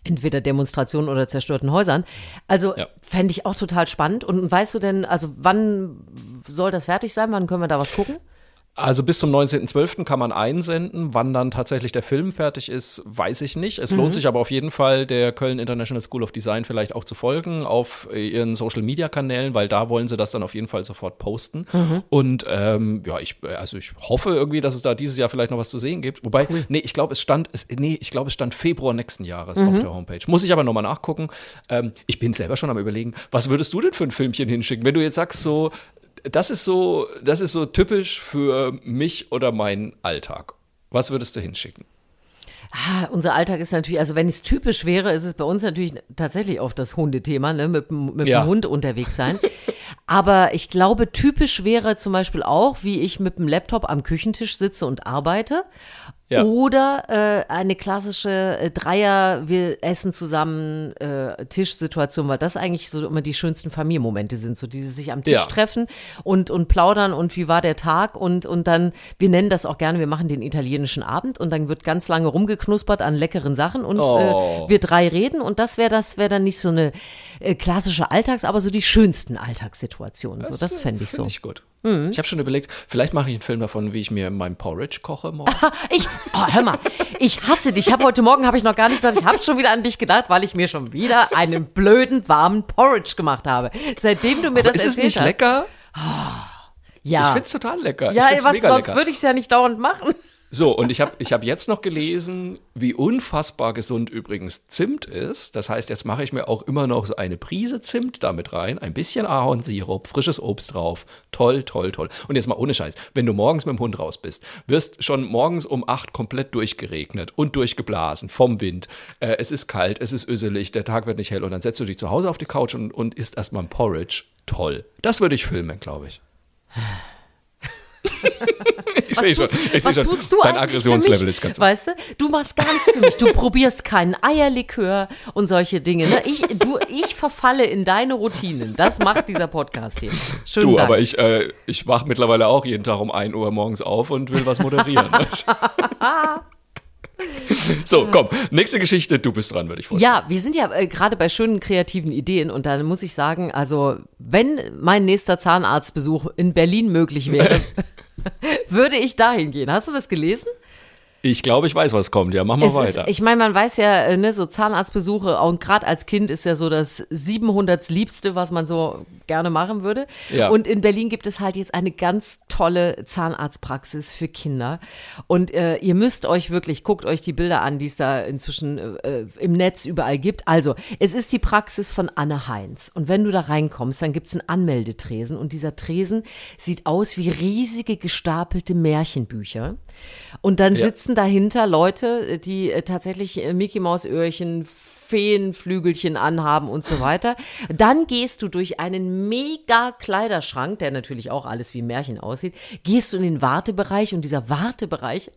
entweder Demonstrationen oder zerstörten Häusern. Also ja. fände ich auch total spannend. Und weißt du denn, also wann soll das fertig sein? Wann können wir da was gucken?
Also bis zum 19.12. kann man einsenden. Wann dann tatsächlich der Film fertig ist, weiß ich nicht. Es mhm. lohnt sich aber auf jeden Fall, der Köln International School of Design vielleicht auch zu folgen auf ihren Social-Media-Kanälen, weil da wollen sie das dann auf jeden Fall sofort posten. Mhm. Und ähm, ja, ich, also ich hoffe irgendwie, dass es da dieses Jahr vielleicht noch was zu sehen gibt. Wobei, cool. nee, ich glaube, es stand, es, nee, ich glaube, es stand Februar nächsten Jahres mhm. auf der Homepage. Muss ich aber nochmal nachgucken. Ähm, ich bin selber schon am überlegen, was würdest du denn für ein Filmchen hinschicken? Wenn du jetzt sagst, so, das ist so, das ist so typisch für mich oder meinen Alltag. Was würdest du hinschicken?
Ah, unser Alltag ist natürlich, also wenn es typisch wäre, ist es bei uns natürlich tatsächlich oft das Hundethema, ne, mit, mit ja. dem Hund unterwegs sein. Aber ich glaube, typisch wäre zum Beispiel auch, wie ich mit dem Laptop am Küchentisch sitze und arbeite ja. Oder äh, eine klassische äh, Dreier, wir essen zusammen äh, Tischsituation, weil das eigentlich so immer die schönsten Familienmomente sind, so diese sich am Tisch ja. treffen und, und plaudern und wie war der Tag und, und dann, wir nennen das auch gerne, wir machen den italienischen Abend und dann wird ganz lange rumgeknuspert an leckeren Sachen und oh. äh, wir drei reden und das wäre das, wäre dann nicht so eine äh, klassische Alltags, aber so die schönsten Alltagssituationen. Das, so, das fände ich so.
Ich gut. Mhm. Ich habe schon überlegt, vielleicht mache ich einen Film davon, wie ich mir mein Porridge koche morgen.
ich, oh, hör mal, ich hasse dich. Ich habe heute Morgen habe ich noch gar nicht gesagt, ich habe schon wieder an dich gedacht, weil ich mir schon wieder einen blöden warmen Porridge gemacht habe. Seitdem du mir Aber das
ist
erzählt
es nicht hast. lecker?
Ja.
Ich finde es total lecker.
Ja, was, sonst würde ich es ja nicht dauernd machen.
So, und ich habe ich hab jetzt noch gelesen, wie unfassbar gesund übrigens Zimt ist. Das heißt, jetzt mache ich mir auch immer noch so eine Prise Zimt damit rein, ein bisschen Ahornsirup, frisches Obst drauf. Toll, toll, toll. Und jetzt mal ohne Scheiß, wenn du morgens mit dem Hund raus bist, wirst schon morgens um acht komplett durchgeregnet und durchgeblasen vom Wind. Äh, es ist kalt, es ist öselig, der Tag wird nicht hell und dann setzt du dich zu Hause auf die Couch und, und isst erstmal ein Porridge. Toll. Das würde ich filmen, glaube ich. Ich sehe schon, ich
was
schon,
tust du
dein Aggressionslevel ist ganz.
Weißt du, du machst gar nichts für mich. Du probierst keinen Eierlikör und solche Dinge. Ne? Ich, du, ich verfalle in deine Routinen. Das macht dieser Podcast hier. Schönen
Du,
Dank.
aber ich, äh, ich wache mittlerweile auch jeden Tag um 1 Uhr morgens auf und will was moderieren. so, komm, nächste Geschichte, du bist dran, würde ich vorstellen.
Ja, wir sind ja äh, gerade bei schönen kreativen Ideen und da muss ich sagen, also wenn mein nächster Zahnarztbesuch in Berlin möglich wäre, würde ich dahin gehen. Hast du das gelesen?
Ich glaube, ich weiß, was kommt. Ja, mach mal
Es
weiter.
Ist, ich meine, man weiß ja, äh, ne, so Zahnarztbesuche und gerade als Kind ist ja so das 700 Liebste, was man so gerne machen würde.
Ja.
Und in Berlin gibt es halt jetzt eine ganz tolle Zahnarztpraxis für Kinder. Und äh, ihr müsst euch wirklich, guckt euch die Bilder an, die es da inzwischen äh, im Netz überall gibt. Also, es ist die Praxis von Anne Heinz. Und wenn du da reinkommst, dann gibt es einen Anmeldetresen. Und dieser Tresen sieht aus wie riesige gestapelte Märchenbücher. Und dann
Ja.
sitzen dahinter Leute, die äh, tatsächlich äh, Mickey Maus Öhrchen, Feenflügelchen anhaben und so weiter. Dann gehst du durch einen mega Kleiderschrank, der natürlich auch alles wie Märchen aussieht, gehst du in den Wartebereich und dieser Wartebereich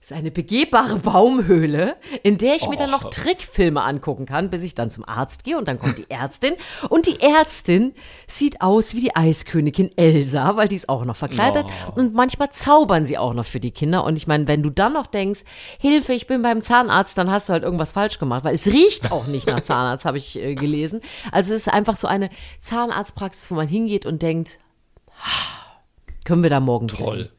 ist eine begehbare Baumhöhle, in der ich mir dann noch
Och.
Trickfilme angucken kann, bis ich dann zum Arzt gehe und dann kommt die Ärztin und die Ärztin sieht aus wie die Eiskönigin Elsa, weil die ist auch noch verkleidet und manchmal zaubern sie auch noch für die Kinder und ich meine, wenn du dann noch denkst, Hilfe, ich bin beim Zahnarzt, dann hast du halt irgendwas falsch gemacht, weil es riecht auch nicht nach Zahnarzt, habe ich äh, gelesen. Also es ist einfach so eine Zahnarztpraxis, wo man hingeht und denkt, "Ah, können wir da morgen
Toll.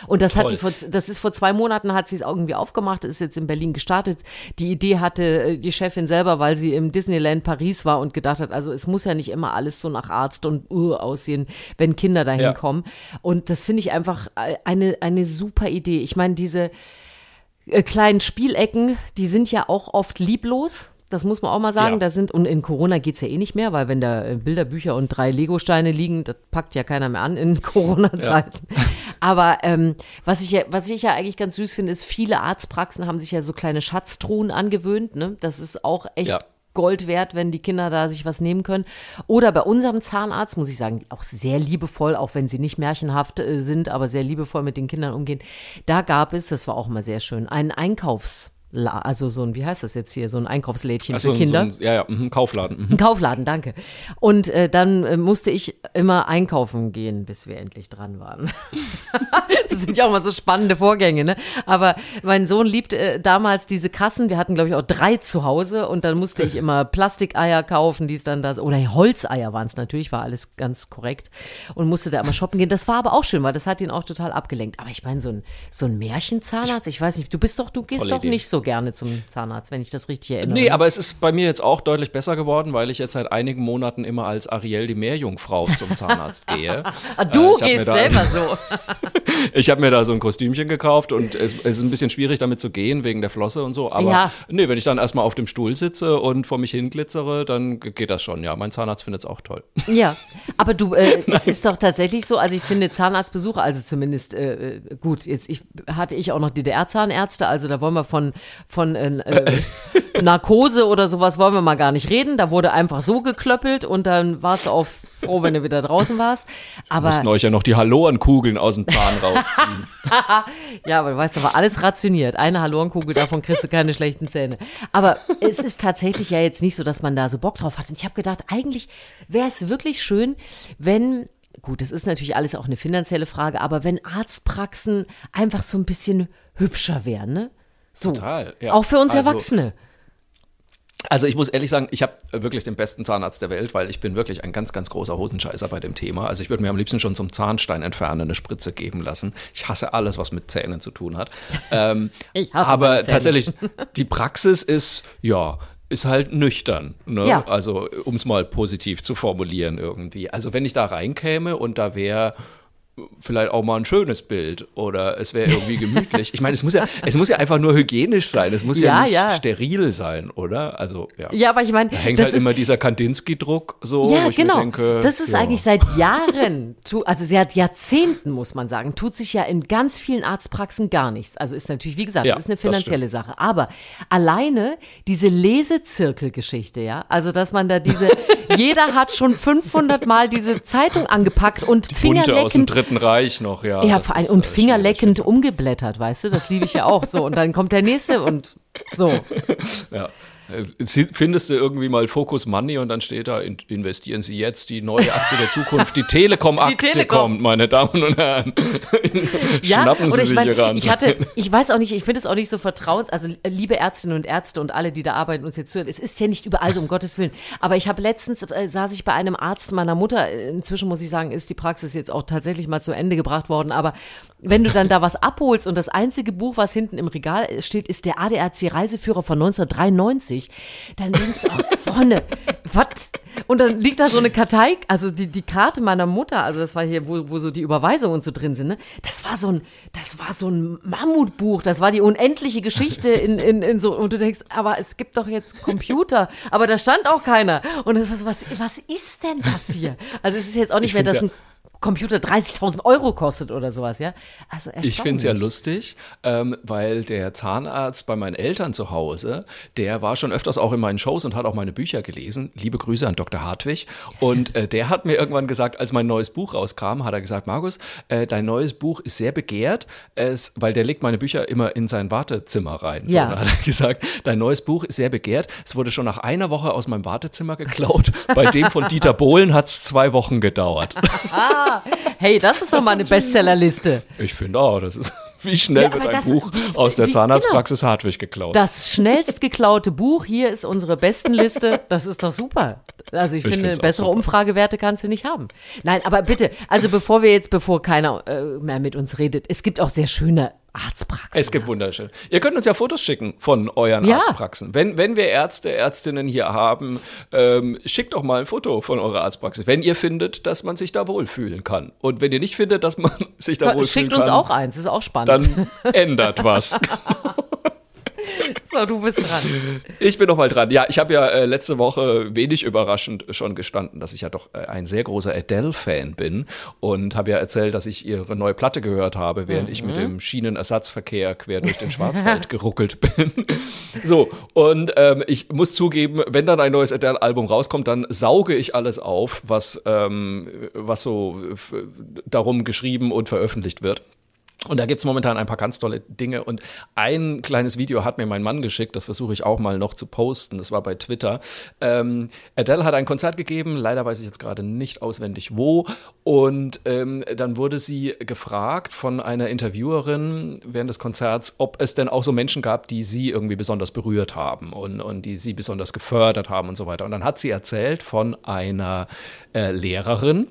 Drin?" Und das hat
Toll.
die vor, das ist vor zwei Monaten hat sie es irgendwie aufgemacht, ist jetzt in Berlin gestartet. Die Idee hatte äh, die Chefin selber, weil sie im Disneyland Paris war und gedacht hat, also es muss ja nicht immer alles so nach Arzt und Uhr aussehen, wenn Kinder dahin
Ja.
kommen. Und das finde ich einfach äh, eine, eine super Idee. Ich meine, diese äh, kleinen Spielecken, die sind ja auch oft lieblos. Das muss man auch mal sagen.
Ja.
Da sind, und in Corona geht's ja eh nicht mehr, weil wenn da äh, Bilderbücher und drei Legosteine liegen, das packt ja keiner mehr an in Corona-Zeiten. Aber ähm, was, ich ja, was ich ja eigentlich ganz süß finde, ist, viele Arztpraxen haben sich ja so kleine Schatztruhen angewöhnt. Ne? Das ist auch echt
Ja.
Gold wert, wenn die Kinder da sich was nehmen können. Oder bei unserem Zahnarzt, muss ich sagen, auch sehr liebevoll, auch wenn sie nicht märchenhaft äh, sind, aber sehr liebevoll mit den Kindern umgehen. Da gab es, das war auch mal sehr schön, einen Einkaufs- also so ein, wie heißt das jetzt hier, so ein Einkaufslädchen
Ach so,
für Kinder.
So ein, ja, ja, mhm, Kaufladen. Mhm.
Ein Kaufladen, danke. Und äh, dann äh, musste ich immer einkaufen gehen, bis wir endlich dran waren. das sind ja auch mal so spannende Vorgänge, ne? Aber mein Sohn liebt äh, damals diese Kassen. Wir hatten, glaube ich, auch drei zu Hause und dann musste ich immer Plastikeier kaufen, die es dann da, oder Holzeier waren es natürlich, war alles ganz korrekt und musste da immer shoppen gehen. Das war aber auch schön, weil das hat ihn auch total abgelenkt. Aber ich meine, so ein, so ein Märchenzahnarzt, ich weiß nicht, du bist doch, du gehst doch
Idee.
nicht so gerne zum Zahnarzt, wenn ich das richtig erinnere.
Nee, aber es ist bei mir jetzt auch deutlich besser geworden, weil ich jetzt seit einigen Monaten immer als Ariel die Meerjungfrau zum Zahnarzt gehe.
Ah, du
Äh,
gehst selber so.
Ich habe mir da so ein Kostümchen gekauft und es, es ist ein bisschen schwierig damit zu gehen wegen der Flosse und so. Aber
Ja.
nee, wenn ich dann erstmal auf dem Stuhl sitze und vor mich hin glitzere, dann geht das schon. Ja, mein Zahnarzt findet es auch toll.
Ja, aber du, äh, es ist doch tatsächlich so, also ich finde Zahnarztbesuche, also zumindest, äh, äh, gut, jetzt ich, hatte ich auch noch DDR-Zahnärzte, also da wollen wir von, von äh, äh, Narkose oder sowas wollen wir mal gar nicht reden, da wurde einfach so geklöppelt und dann warst du auch froh, wenn du wieder draußen warst, aber
Mussten euch ja noch die Hallorenkugeln aus dem Zahn rausziehen.
Ja, aber du weißt, da war alles rationiert. Eine Hallorenkugel, davon kriegst du keine schlechten Zähne. Aber es ist tatsächlich ja jetzt nicht so, dass man da so Bock drauf hat. Und ich habe gedacht, eigentlich wäre es wirklich schön, wenn, gut, das ist natürlich alles auch eine finanzielle Frage, aber wenn Arztpraxen einfach so ein bisschen hübscher wären, ne? So.
Total, ja.
Auch für uns
Also-
Erwachsene.
Also ich muss ehrlich sagen, ich habe wirklich den besten Zahnarzt der Welt, weil ich bin wirklich ein ganz, ganz großer Hosenscheißer bei dem Thema. Also ich würde mir am liebsten schon zum Zahnstein entfernen eine Spritze geben lassen. Ich hasse alles, was mit Zähnen zu tun hat. Ähm,
Ich hasse
aber tatsächlich, die Praxis ist, ja, ist halt nüchtern. Ne?
Ja.
Also um es mal positiv zu formulieren irgendwie. Also wenn ich da reinkäme und da wäre vielleicht auch mal ein schönes Bild oder es wäre irgendwie gemütlich. Ich meine, es muss ja, es muss ja einfach nur hygienisch sein. Es muss ja,
Ja,
nicht
ja.
steril sein, oder? Also ja.
Ja, aber ich meine,
Da hängt halt
ist,
immer dieser Kandinsky-Druck so,
Ja, genau.
denke.
das ist
ja.
eigentlich seit Jahren, also seit Jahrzehnten, muss man sagen, tut sich ja in ganz vielen Arztpraxen gar nichts. Also ist natürlich, wie gesagt, das ist eine finanzielle Sache. Aber alleine diese Lesezirkelgeschichte, ja, also dass man da diese, jeder hat schon 500 Mal diese Zeitung angepackt und
dem
fingerleckend
Dritten Reich noch, ja.
Ja, vor allem, und
äh,
fingerleckend umgeblättert, weißt du? Das liebe ich ja auch so. Und dann kommt der nächste und so.
Ja. Äh, Findest du irgendwie mal Focus Money und dann steht da, in, investieren Sie jetzt die neue Aktie der Zukunft. Die Telekom-Aktie
Telekom.
kommt, meine Damen und Herren.
Ja,
Schnappen Sie sich
meine,
hier ran.
ich hatte, ich weiß auch nicht, ich finde es auch nicht so vertraut, also äh, liebe Ärztinnen und Ärzte und alle, die da arbeiten und uns jetzt zuhören, es ist ja nicht überall so, um Gottes Willen, aber ich habe letztens, äh, saß ich bei einem Arzt meiner Mutter, inzwischen muss ich sagen, ist die Praxis jetzt auch tatsächlich mal zu Ende gebracht worden, aber wenn du dann da was abholst und das einzige Buch, was hinten im Regal steht, ist der ADAC Reiseführer von 1993, dann denkst du auch, Freunde, was? Und dann liegt da so eine Kartei, also die, die Karte meiner Mutter, also das war hier, wo, wo so die Überweisungen und so drin sind, ne? Das war so ein, das war so ein Mammutbuch, das war die unendliche Geschichte in, in, in so, und du denkst, aber es gibt doch jetzt Computer, aber da stand auch keiner. Und das, was, was, was ist denn das hier? Also es ist jetzt auch nicht
Ich
mehr,
find's
ein Computer 30.000 Euro kostet oder sowas, ja? Also
Ich finde es ja lustig, ähm, weil der Zahnarzt bei meinen Eltern zu Hause, der war schon öfters auch in meinen Shows und hat auch meine Bücher gelesen. Liebe Grüße an Dr. Hartwig. Und äh, der hat mir irgendwann gesagt, als mein neues Buch rauskam, hat er gesagt, Markus, äh, dein neues Buch ist sehr begehrt, es, weil der legt meine Bücher immer in sein Wartezimmer rein. So,
Ja.
und dann hat er gesagt, dein neues Buch ist sehr begehrt. Es wurde schon nach einer Woche aus meinem Wartezimmer geklaut. bei dem von Dieter Bohlen hat es zwei Wochen gedauert.
Hey, das ist doch mal eine Bestsellerliste.
Ich finde auch, das ist, wie schnell
Ja,
wird ein
das-
Buch
wie-
aus der
wie-
Zahnarztpraxis Hartwig geklaut.
Das schnellst geklaute Buch, hier ist unsere Bestenliste. Das ist doch super. Also ich,
Ich
finde, bessere. Umfragewerte kannst du nicht haben. Nein, aber bitte, also bevor wir jetzt, bevor keiner äh, mehr mit uns redet, es gibt auch sehr schöne Arztpraxen.
Es gibt wunderschön. Ihr könnt uns ja Fotos schicken von euren
Ja.
Arztpraxen. Wenn, wenn wir Ärzte, Ärztinnen hier haben, ähm, schickt doch mal ein Foto von eurer Arztpraxis. Wenn ihr findet, dass man sich da wohlfühlen kann. Und wenn ihr nicht findet, dass man sich da wohlfühlen
Schickt
kann,
uns auch eins, ist auch spannend.
dann ändert was.
so, du bist dran.
Ich bin noch mal dran. Ja, ich habe ja äh, letzte Woche wenig überraschend schon gestanden, dass ich ja doch äh, ein sehr großer Adele-Fan bin und habe ja erzählt, dass ich ihre neue Platte gehört habe, während ich mit dem Schienenersatzverkehr quer durch den Schwarzwald geruckelt bin. so, und ähm, ich muss zugeben, wenn dann ein neues Adele-Album rauskommt, dann sauge ich alles auf, was, ähm, was so f- darum geschrieben und veröffentlicht wird. Und da gibt's momentan ein paar ganz tolle Dinge. Und ein kleines Video hat mir mein Mann geschickt, das versuche ich auch mal noch zu posten. Das war bei Twitter. Ähm, Adele hat ein Konzert gegeben, leider weiß ich jetzt gerade nicht auswendig wo. Und ähm, dann wurde sie gefragt von einer Interviewerin während des Konzerts, ob es denn auch so Menschen gab, die sie irgendwie besonders berührt haben und, und die sie besonders gefördert haben und so weiter. Und dann hat sie erzählt von einer äh, Lehrerin,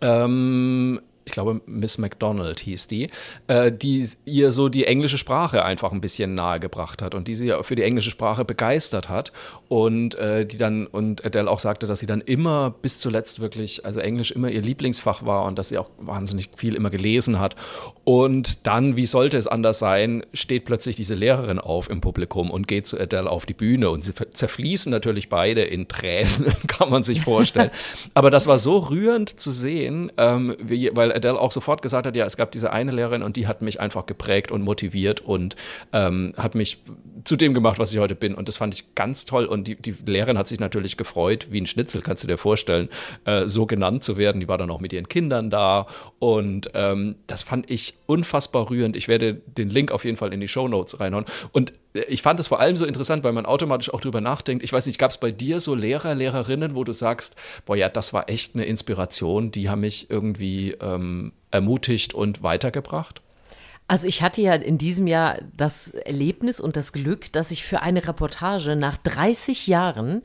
ähm, ich glaube, Miss McDonald hieß die, äh, die ihr so die englische Sprache einfach ein bisschen nahegebracht hat und die sie ja für die englische Sprache begeistert hat und äh, die dann, und Adele auch sagte, dass sie dann immer bis zuletzt wirklich, also Englisch immer ihr Lieblingsfach war und dass sie auch wahnsinnig viel immer gelesen hat. Und dann, wie sollte es anders sein, steht plötzlich diese Lehrerin auf im Publikum und geht zu Adele auf die Bühne und sie zerfließen natürlich beide in Tränen, kann man sich vorstellen. Aber das war so rührend zu sehen, ähm, wie, Adele auch sofort gesagt hat, ja, es gab diese eine Lehrerin und die hat mich einfach geprägt und motiviert und ähm, hat mich zu dem gemacht, was ich heute bin. Und das fand ich ganz toll. Und die, die Lehrerin hat sich natürlich gefreut, wie ein Schnitzel, kannst du dir vorstellen, äh, so genannt zu werden. Die war dann auch mit ihren Kindern da. Und ähm, das fand ich unfassbar rührend. Ich werde den Link auf jeden Fall in die Show Notes reinhauen. Und ich fand es vor allem so interessant, weil man automatisch auch drüber nachdenkt. Ich weiß nicht, gab es bei dir so Lehrer, Lehrerinnen, wo du sagst, boah ja, das war echt eine Inspiration, die haben mich irgendwie ähm, ermutigt und weitergebracht?
Also ich hatte ja in diesem Jahr das Erlebnis und das Glück, dass ich für eine Reportage nach 30 Jahren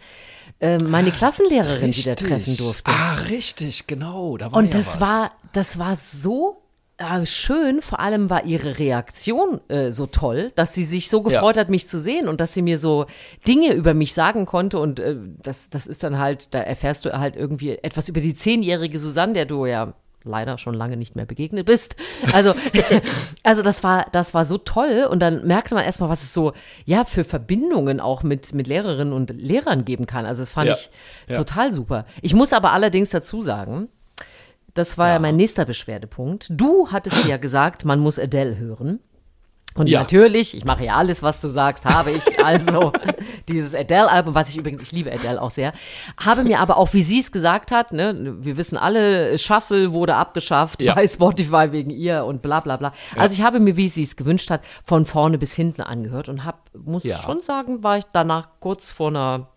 äh, meine Klassenlehrerin wieder treffen durfte.
Ah, richtig, genau. Da war
Und
ja
das
was.
war, das war so äh, schön. Vor allem war ihre Reaktion äh, so toll, dass sie sich so gefreut
Ja.
hat, mich zu sehen und dass sie mir so Dinge über mich sagen konnte. Und äh, das, das ist dann halt, da erfährst du halt irgendwie etwas über die zehnjährige Susanne, der du ja leider schon lange nicht mehr begegnet bist. Also, also das war, das war so toll. Und dann merkte man erstmal, was es so, ja, für Verbindungen auch mit, mit Lehrerinnen und Lehrern geben kann. Also das fand
Ja.
ich
Ja.
total super. Ich muss aber allerdings dazu sagen, das war ja. mein nächster Beschwerdepunkt. Du hattest ja gesagt, man muss Adele hören. Und
Ja.
natürlich, ich mache ja alles, was du sagst, habe ich also dieses Adele-Album, was ich übrigens, ich liebe Adele auch sehr, habe mir aber auch, wie sie es gesagt hat, ne, wir wissen alle, Shuffle wurde abgeschafft
Ja.
bei Spotify wegen ihr und bla bla bla. Also ich habe mir, wie sie es gewünscht hat, von vorne bis hinten angehört und habe, muss
Ja.
schon sagen, war ich danach kurz vor einer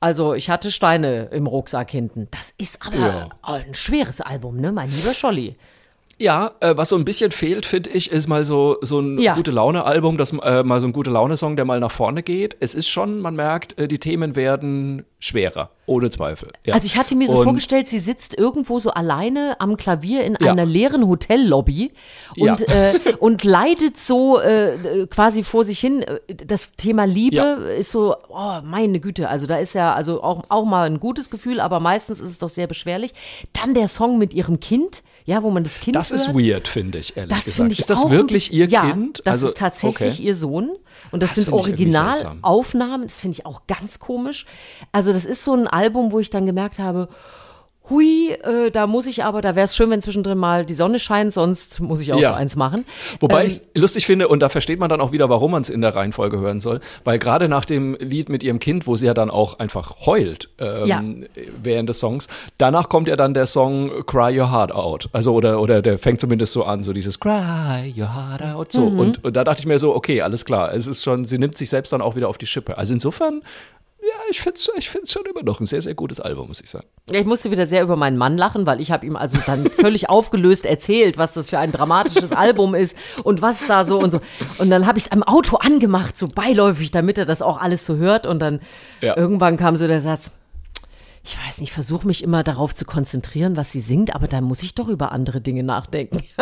also ich hatte Steine im Rucksack hinten. Das ist aber
Ja.
ein schweres Album, ne, mein lieber Scholli.
Ja, äh, was so ein bisschen fehlt, finde ich, ist mal so, so ein
Ja.
gute Laune-Album, das äh, mal so ein gute Laune-Song, der mal nach vorne geht. Es ist schon, man merkt, äh, die Themen werden schwerer, ohne Zweifel. Ja.
Also ich hatte mir so
Und-
vorgestellt, sie sitzt irgendwo so alleine am Klavier in
Ja.
einer leeren Hotellobby
Ja.
und, äh, und leidet so äh, quasi vor sich hin. Das Thema Liebe
Ja.
ist so, oh meine Güte, also da ist ja also auch, auch mal ein gutes Gefühl, aber meistens ist es doch sehr beschwerlich. Dann der Song mit ihrem Kind, ja, wo man das Kind
Das ist
hört.
weird, finde ich, ehrlich
Das
gesagt.
ich
ist das wirklich ihr
ja,
Kind?
Das
Also,
ist tatsächlich
okay.
ihr Sohn. Und das,
Das
sind. Originalaufnahmen. Das finde ich auch ganz komisch. Also, das ist so ein Album, wo ich dann gemerkt habe, hui, äh, da muss ich aber, da wäre es schön, wenn zwischendrin mal die Sonne scheint, sonst muss ich auch
Ja.
so eins machen.
Wobei
Ähm,
ich lustig finde, und da versteht man dann auch wieder, warum man es in der Reihenfolge hören soll, weil gerade nach dem Lied mit ihrem Kind, wo sie ja dann auch einfach heult ähm,
Ja.
während des Songs, danach kommt ja dann der Song Cry Your Heart Out. Also oder, oder der fängt zumindest so an, so dieses Cry Your Heart Out. So.
Mhm.
Und, und da dachte ich mir so, okay, alles klar. Es ist schon, sie nimmt sich selbst dann auch wieder auf die Schippe. Also insofern, ja, ich finde es ich find's schon immer noch ein sehr, sehr gutes Album, muss ich sagen.
Ja, ich musste wieder sehr über meinen Mann lachen, weil ich habe ihm also dann völlig aufgelöst erzählt, was das für ein dramatisches Album ist und was da so und so. Und dann habe ich es am Auto angemacht, so beiläufig, damit er das auch alles so hört. Und dann
Ja.
irgendwann kam so der Satz, ich weiß nicht, versuche mich immer darauf zu konzentrieren, was sie singt, aber dann muss ich doch über andere Dinge nachdenken.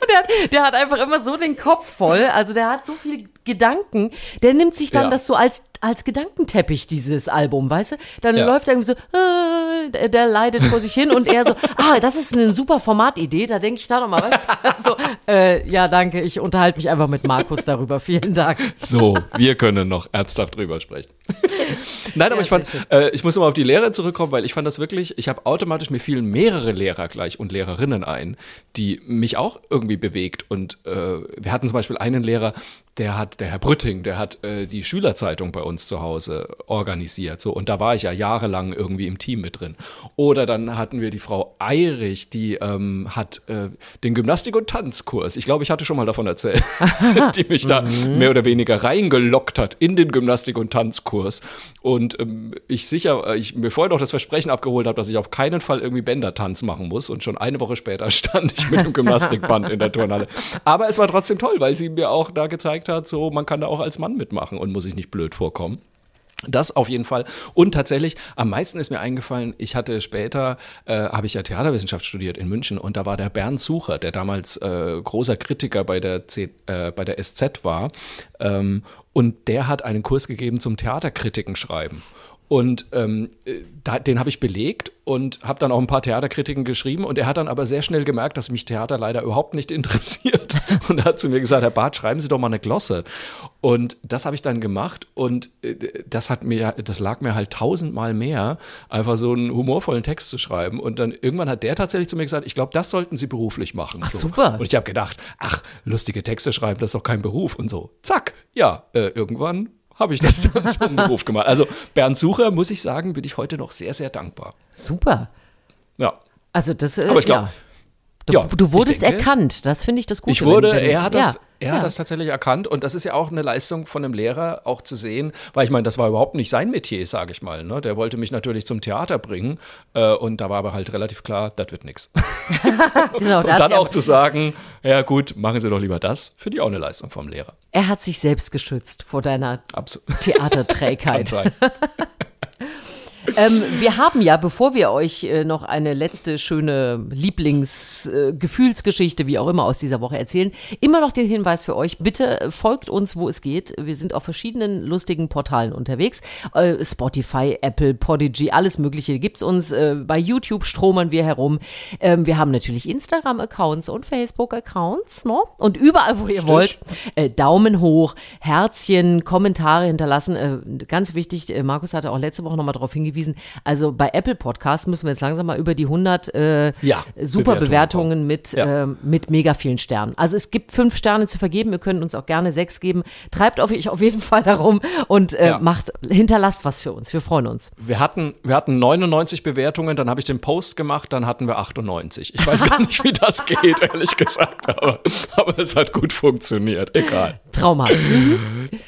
Und der, hat- der hat einfach immer so den Kopf voll. Also der hat so viele Gedanken. Der nimmt sich dann
Ja.
das so als, als Gedankenteppich, dieses Album, weißt du? Dann
Ja.
läuft er irgendwie so, äh, der, der leidet vor sich hin und er so, ah, das ist eine super Formatidee. Da denke ich da nochmal, was? so, äh, ja, danke, ich unterhalte mich einfach mit Markus darüber. Vielen Dank.
So, wir können noch ernsthaft drüber sprechen. Nein, aber
Ja,
ich fand, äh, ich muss nochmal auf die Lehre zurückkommen, weil ich fand das wirklich, ich habe automatisch, mir fielen mehrere Lehrer gleich und Lehrerinnen ein, die mich auch irgendwie bewegt. Und äh, wir hatten zum Beispiel einen Lehrer, der hat, der Herr Brütting, der hat äh, die Schülerzeitung bei uns zu Hause organisiert. So, und da war ich ja jahrelang irgendwie im Team mit drin. Oder dann hatten wir die Frau Eirich, die ähm, hat äh, den Gymnastik- und Tanzkurs. Ich glaube, ich hatte schon mal davon erzählt, die mich da mehr oder weniger reingelockt hat in den Gymnastik- und Tanzkurs. Und ähm, ich sicher, äh, ich mir vorher noch das Versprechen abgeholt habe, dass ich auf keinen Fall irgendwie Bändertanz machen muss. Und schon eine Woche später stand ich mit dem Gymnastikband in der Turnhalle. Aber es war trotzdem toll, weil sie mir auch da gezeigt hat, so man kann da auch als Mann mitmachen und muss sich nicht blöd vorkommen. Das auf jeden Fall. Und tatsächlich, am meisten ist mir eingefallen, ich hatte später, äh, habe ich ja Theaterwissenschaft studiert in München und da war der Bernd Sucher, der damals äh, großer Kritiker bei der, C, äh, bei der SZ war. Ähm, und der hat einen Kurs gegeben zum Theaterkritiken schreiben. Und ähm, äh, da, den habe ich belegt und habe dann auch ein paar Theaterkritiken geschrieben. Und er hat dann aber sehr schnell gemerkt, dass mich Theater leider überhaupt nicht interessiert. Und er hat zu mir gesagt, Herr Barth, schreiben Sie doch mal eine Glosse. Und das habe ich dann gemacht. Und äh, das hat mir, das lag mir halt tausendmal mehr, einfach so einen humorvollen Text zu schreiben. Und dann irgendwann hat der tatsächlich zu mir gesagt, ich glaube, das sollten Sie beruflich machen.
Ach,
so.
super.
Und ich habe gedacht, ach, lustige Texte schreiben, das ist doch kein Beruf. Und so, zack, ja, äh, irgendwann habe ich das dann zum Beruf gemacht. Also Bernd Sucher, muss ich sagen, bin ich heute noch sehr, sehr dankbar.
Super.
Ja.
Also das, äh,
Aber ich glaub,
ja. Du,
ja,
du wurdest
denke-
erkannt, das finde ich das Gute.
Ich wurde,
wenn- wenn-
er hat das,
ja,
er
ja.
hat das tatsächlich erkannt und das ist ja auch eine Leistung von einem Lehrer, auch zu sehen, weil ich meine, das war überhaupt nicht sein Metier, sage ich mal. Ne? Der wollte mich natürlich zum Theater bringen äh, und da war aber halt relativ klar, das wird nichts.
Genau,
Und dann auch zu sagen, ja gut, machen Sie doch lieber das, finde ich auch eine Leistung vom Lehrer.
Er hat sich selbst geschützt vor deiner
Absolut. Kann
Theaterträgheit.
sein.
ähm, wir haben ja, bevor wir euch äh, noch eine letzte schöne Lieblingsgefühlsgeschichte, äh, wie auch immer, aus dieser Woche erzählen, immer noch den Hinweis für euch, bitte äh, folgt uns, wo es geht. Wir sind auf verschiedenen lustigen Portalen unterwegs. Äh, Spotify, Apple, Podigy, alles mögliche gibt's uns. Äh, bei YouTube stromern wir herum. Ähm, wir haben natürlich Instagram-Accounts und Facebook-Accounts. Ne? Und überall, wo ihr
Stich.
wollt, äh, Daumen hoch, Herzchen, Kommentare hinterlassen. Ganz wichtig, Markus hatte auch letzte Woche nochmal darauf hingewiesen, hingewiesen. Also bei Apple Podcasts müssen wir jetzt langsam mal über die 100 äh,
Ja,
super
Bewertungen
Bewertungen mit,
Ja.
ähm, mit mega vielen Sternen. Also es gibt fünf Sterne zu vergeben. Ihr könnt uns auch gerne sechs geben. Treibt auf, auf jeden Fall darum und äh,
Ja.
macht, hinterlasst was für uns. Wir freuen uns.
Wir hatten, wir hatten 99 Bewertungen, dann habe ich den Post gemacht, dann hatten wir 98. Ich weiß gar nicht, wie das geht, ehrlich gesagt, aber, aber es hat gut funktioniert. Egal.
Traumhaft.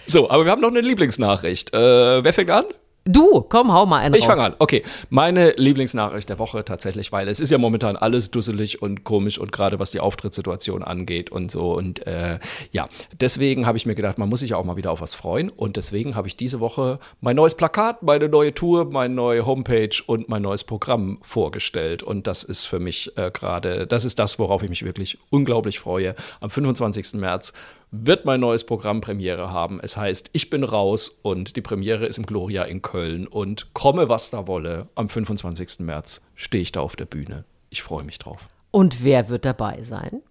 So, aber wir haben noch eine Lieblingsnachricht. Äh, wer fängt an?
Du, komm, hau mal einen
Ich fange an. Okay, meine Lieblingsnachricht der Woche tatsächlich, weil es ist ja momentan alles dusselig und komisch und gerade was die Auftrittssituation angeht und so. Und äh, ja, deswegen habe ich mir gedacht, man muss sich auch mal wieder auf was freuen. Und deswegen habe ich diese Woche mein neues Plakat, meine neue Tour, meine neue Homepage und mein neues Programm vorgestellt. Und das ist für mich äh, gerade, das ist das, worauf ich mich wirklich unglaublich freue. Am 25. März wird mein neues Programm Premiere haben. Es heißt Ich bin raus und die Premiere ist im Gloria in Köln und komme, was da wolle. Am 25. März stehe ich da auf der Bühne. Ich freue mich drauf.
Und wer wird dabei sein?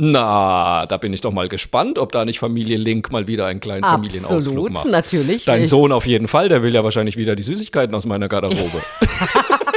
Na, da bin ich doch mal gespannt, ob da nicht Familie Link mal wieder einen kleinen Familienausflug
Absolut,
macht.
natürlich.
Dein Sohn auf jeden Fall, der will ja wahrscheinlich wieder die Süßigkeiten aus meiner Garderobe.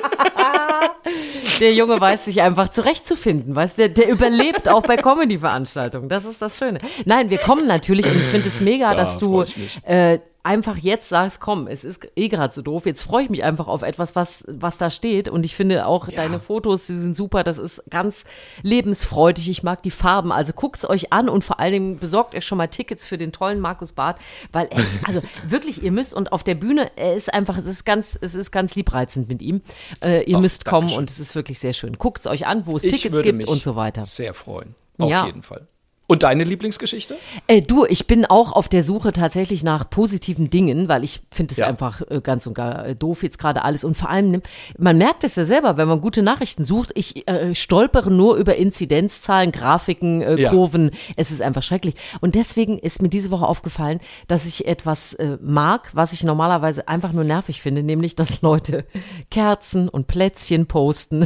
Der Junge weiß sich einfach zurechtzufinden, weißt du, der, der überlebt auch bei Comedy-Veranstaltungen. Das ist das Schöne. Nein, wir kommen natürlich und ich finde es mega,
Da
dass du äh, einfach jetzt sagst, komm, es ist eh gerade so doof. Jetzt freue ich mich einfach auf etwas, was, was da steht. Und ich finde auch deine Fotos, die sind super. Das ist ganz lebensfreudig. Ich mag die Farben. Also guckt's euch an und vor allen Dingen besorgt euch schon mal Tickets für den tollen Markus Barth, weil er ist, also wirklich, ihr müsst und auf der Bühne, er ist einfach, es ist ganz, es ist ganz liebreizend mit ihm. Äh, ihr
Ach,
müsst kommen
Dankeschön.
und es ist wirklich sehr schön. Guckt's euch an, wo es
Ich
Tickets gibt und so weiter.
Sehr freuen. Auf
Ja.
jeden Fall. Und deine Lieblingsgeschichte?
Äh, du, ich bin auch auf der Suche tatsächlich nach positiven Dingen, weil ich finde es
Ja.
einfach äh, ganz und gar äh, doof jetzt gerade alles. Und vor allem, nimm- man merkt es ja selber, wenn man gute Nachrichten sucht, ich äh, stolpere nur über Inzidenzzahlen, Grafiken, äh,
Ja.
Kurven. Es ist einfach schrecklich. Und deswegen ist mir diese Woche aufgefallen, dass ich etwas äh, mag, was ich normalerweise einfach nur nervig finde, nämlich, dass Leute Kerzen und Plätzchen posten.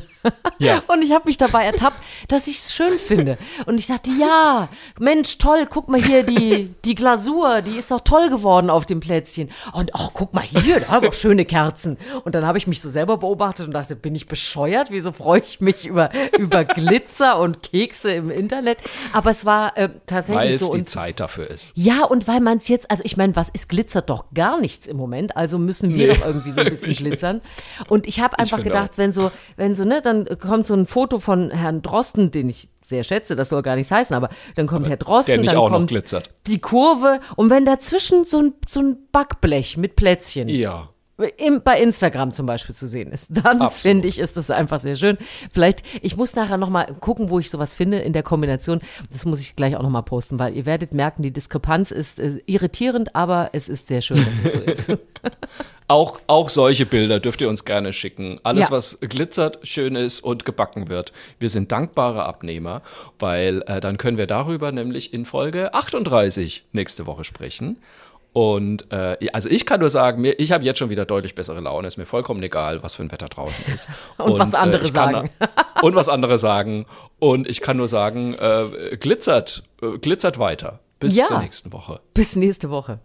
Ja.
Und ich habe mich dabei ertappt, dass ich es schön finde. Und ich dachte, ja, Mensch, toll, guck mal hier, die, die Glasur, die ist doch toll geworden auf dem Plätzchen. Und ach, guck mal hier, da haben wir schöne Kerzen. Und dann habe ich mich so selber beobachtet und dachte, bin ich bescheuert? Wieso freue ich mich über, über Glitzer und Kekse im Internet? Aber es war äh, tatsächlich
Weil es
so.
die
Und
Zeit dafür ist.
ja, und weil man es jetzt, also ich meine, was ist glitzert doch gar nichts im Moment, also müssen wir
Nee,
doch irgendwie so ein bisschen glitzern. Und ich habe einfach gedacht, wenn so, wenn so, ne, dann kommt so ein Foto von Herrn Drosten, den ich sehr schätze, das soll gar nichts heißen, aber dann kommt Herr Drosten, dann
auch noch
kommt
glitzert.
die Kurve und wenn dazwischen so ein, so ein Backblech mit Plätzchen
Ja.
im, bei Instagram zum Beispiel zu sehen ist, dann finde ich, ist das einfach sehr schön. Vielleicht, ich muss nachher noch mal gucken, wo ich sowas finde in der Kombination. Das muss ich gleich auch noch mal posten, weil ihr werdet merken, die Diskrepanz ist äh, irritierend, aber es ist sehr schön, dass es so ist.
Auch, auch solche Bilder dürft ihr uns gerne schicken. Alles,
Ja.
was glitzert, schön ist und gebacken wird. Wir sind dankbare Abnehmer, weil äh, dann können wir darüber nämlich in Folge 38 nächste Woche sprechen. Und äh, also ich kann nur sagen, mir, ich habe jetzt schon wieder deutlich bessere Laune. Ist mir vollkommen egal, was für ein Wetter draußen ist.
Und was andere
ich kann-
sagen.
und was andere sagen. Und ich kann nur sagen, äh, glitzert, äh, glitzert weiter. Bis
Ja.
zur nächsten Woche.
Bis nächste Woche.